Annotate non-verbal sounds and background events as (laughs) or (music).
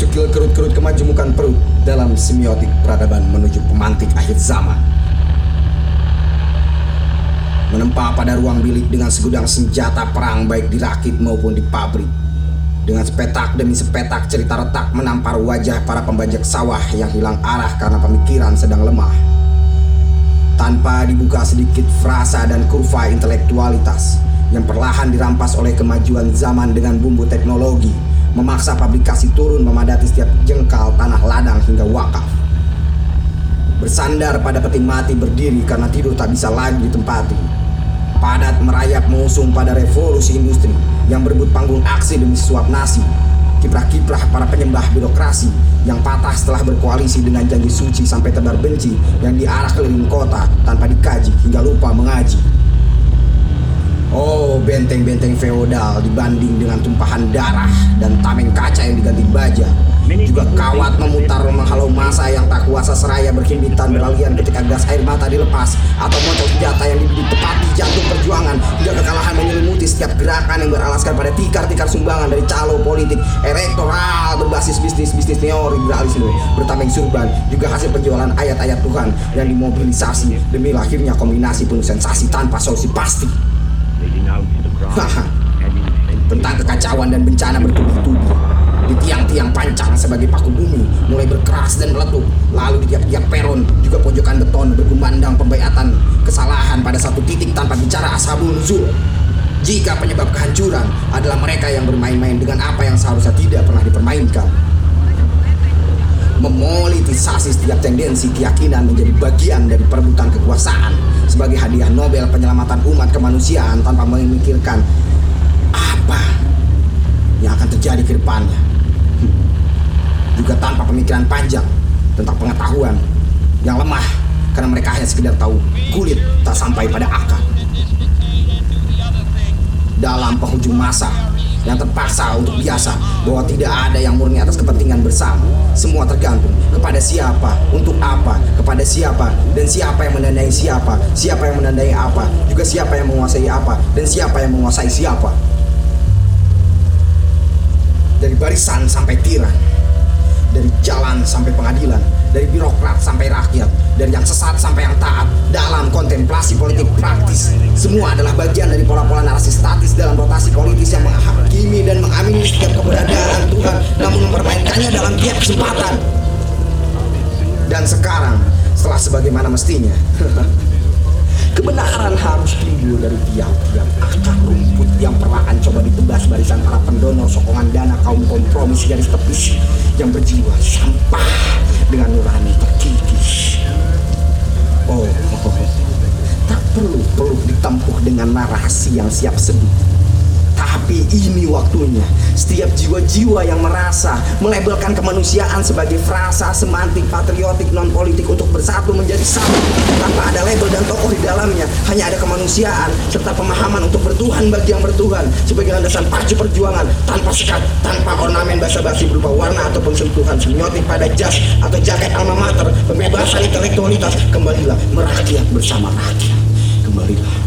mencukil kerut-kerut kemajemukan perut dalam semiotik peradaban menuju pemantik akhir zaman. Menempa pada ruang bilik dengan segudang senjata perang baik di rakit maupun di pabrik. Dengan sepetak demi sepetak cerita retak menampar wajah para pembajak sawah yang hilang arah karena pemikiran sedang lemah. Tanpa dibuka sedikit frasa dan kurva intelektualitas yang perlahan dirampas oleh kemajuan zaman dengan bumbu teknologi, memaksa pabrikasi turun memadati setiap jengkal tanah ladang hingga wakaf. Bersandar pada peti mati berdiri karena tidur tak bisa lagi ditempati padat merayap mengusung pada revolusi industri yang berebut panggung aksi demi suap nasi. Kiprah-kiprah para penyembah birokrasi yang patah setelah berkoalisi dengan janji suci sampai tebar benci yang diarah keliling kota tanpa dikaji hingga lupa mengaji. Oh, benteng-benteng feodal dibanding dengan tumpahan darah dan tameng kaca yang diganti baja. Juga kawat memutar menghalau masa yang tak kuasa seraya berhimpitan beralian ketika gas air mata dilepas atau moncong senjata yang dibidik tepat di jantung perjuangan hingga kekalahan menyelimuti setiap gerakan yang beralaskan pada tikar-tikar sumbangan dari calo politik elektoral berbasis bisnis-bisnis neoliberalisme bertameng surban juga hasil penjualan ayat-ayat Tuhan yang dimobilisasi demi lahirnya kombinasi penuh sensasi tanpa solusi pasti. Tentang kekacauan dan bencana bertubi-tubi di tiang-tiang pancang sebagai paku bumi mulai berkeras dan meletup. Lalu di tiap-tiap peron juga pojokan beton bergumandang pembayatan kesalahan pada satu titik tanpa bicara ashabul nuzul. Jika penyebab kehancuran adalah mereka yang bermain-main dengan apa yang seharusnya tidak pernah dipermainkan. Memolitisasi setiap tendensi keyakinan menjadi bagian dari perebutan kekuasaan sebagai hadiah Nobel penyelamatan umat kemanusiaan tanpa memikirkan apa yang akan terjadi ke depannya. Hmm. Juga tanpa pemikiran panjang tentang pengetahuan yang lemah karena mereka hanya sekedar tahu kulit tak sampai pada akar. Dalam penghujung masa yang terpaksa untuk biasa bahwa tidak ada yang murni atas kepentingan bersama. Semua tergantung kepada siapa, untuk apa, kepada siapa, dan siapa yang menandai siapa, siapa yang menandai apa, juga siapa yang menguasai apa, dan siapa yang menguasai siapa. Dari barisan sampai tiran, dari jalan sampai pengadilan, dari birokrat sampai rakyat, dari yang sesat sampai yang taat, dalam kontemplasi politik praktis, semua adalah bagian dari pola-pola narasi sekarang, setelah sebagaimana mestinya, (laughs) kebenaran harus timbul dari tiap-tiap akar rumput yang perlahan coba ditebas barisan para pendonor sokongan dana kaum kompromis garis tepis yang berjiwa sampah dengan nurani terkikis. Oh, oh, (laughs) oh, tak perlu perlu ditempuh dengan narasi yang siap seduh. Tapi ini waktunya. Setiap jiwa-jiwa yang merasa melabelkan kemanusiaan sebagai frasa semantik patriotik non politik untuk bersatu menjadi satu. Tanpa ada label dan tokoh di dalamnya hanya ada kemanusiaan serta pemahaman untuk bertuhan bagi yang bertuhan. Sebagai landasan pacu perjuangan tanpa sekat tanpa ornamen basa-basi berupa warna ataupun sentuhan semiotik pada jas atau jaket alma mater pembebasan intelektualitas kembalilah merakyat bersama rakyat. Kembalilah